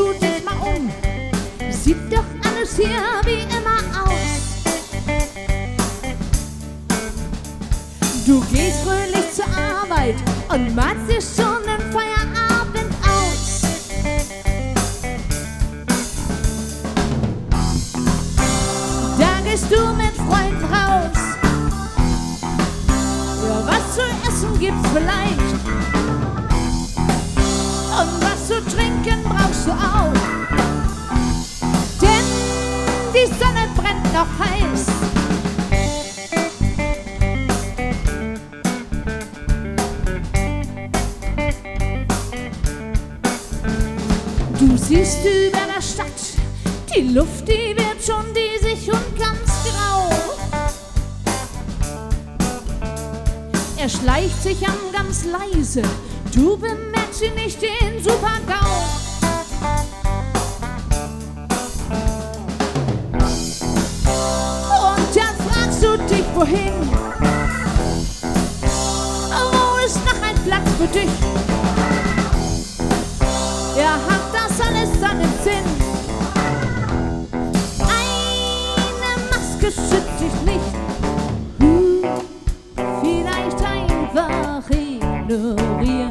du dich mal um, sieht doch alles hier wie immer aus. Du gehst fröhlich zur Arbeit und malst dir schon den Feierabend aus. Da gehst du mit Freunden raus. Ja, was zu essen gibt's vielleicht. Noch heiß. Du siehst über der Stadt, die Luft, die wird schon diesig und ganz grau. Er schleicht sich an ganz leise, du bemerkst ihn nicht den Super-GAU. Wohin? Wo ist noch ein Platz für dich? Er hat das alles seinen Sinn. Eine Maske schützt dich nicht. Hm, vielleicht einfach ignorieren.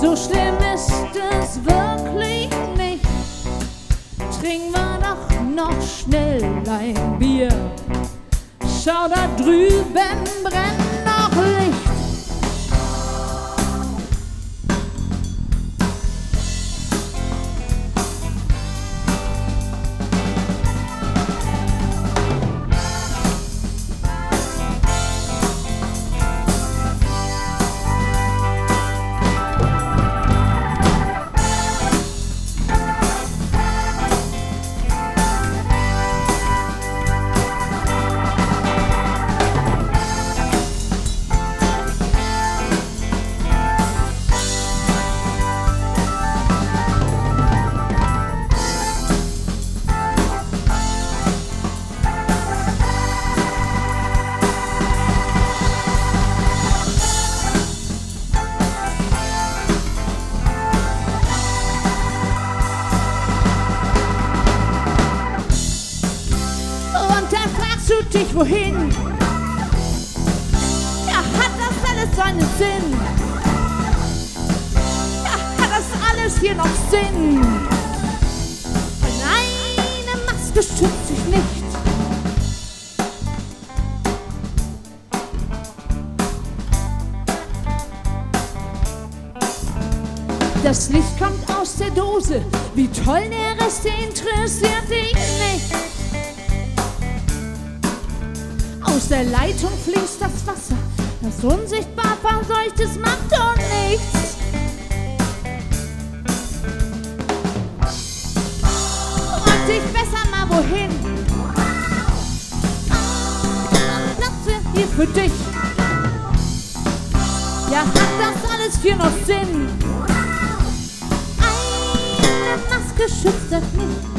So schlimm ist es wirklich nicht. Trinken wir doch noch schnell ein Bier. Schau, da drüben brennt noch Licht. Dich, wohin? Ja, hat das alles seinen Sinn? Ja, hat das alles hier noch Sinn? Eine Maske schützt dich nicht. Das Licht kommt aus der Dose. Wie toll der Rest interessiert dich nicht. Aus der Leitung fließt das Wasser, das unsichtbar verseucht ist, macht doch nichts. Und dich besser mal wohin. Platze hier für dich. Ja, hat das alles hier noch Sinn? Eine Maske schützt das nicht.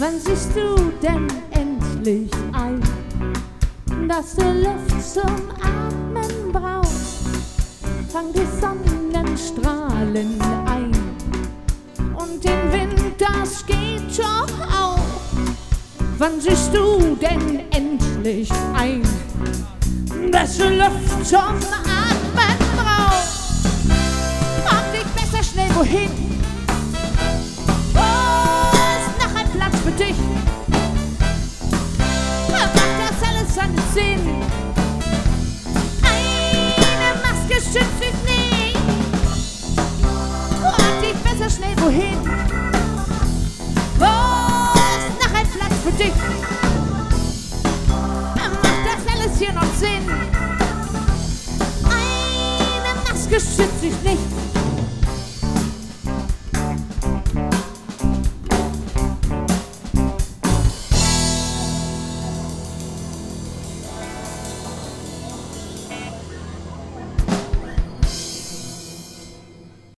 Wann siehst du denn endlich ein, dass du Luft zum Atmen brauchst? Fang die Sonnenstrahlen ein. Und den Wind, das geht doch auch. Wann siehst du denn endlich ein, dass du Luft zum Atmen brauchst? Frag dich besser schnell wohin. Besser schnell wohin. Wo ist noch ein Platz für dich? Macht das alles hier noch Sinn? Eine Maske schützt dich nicht.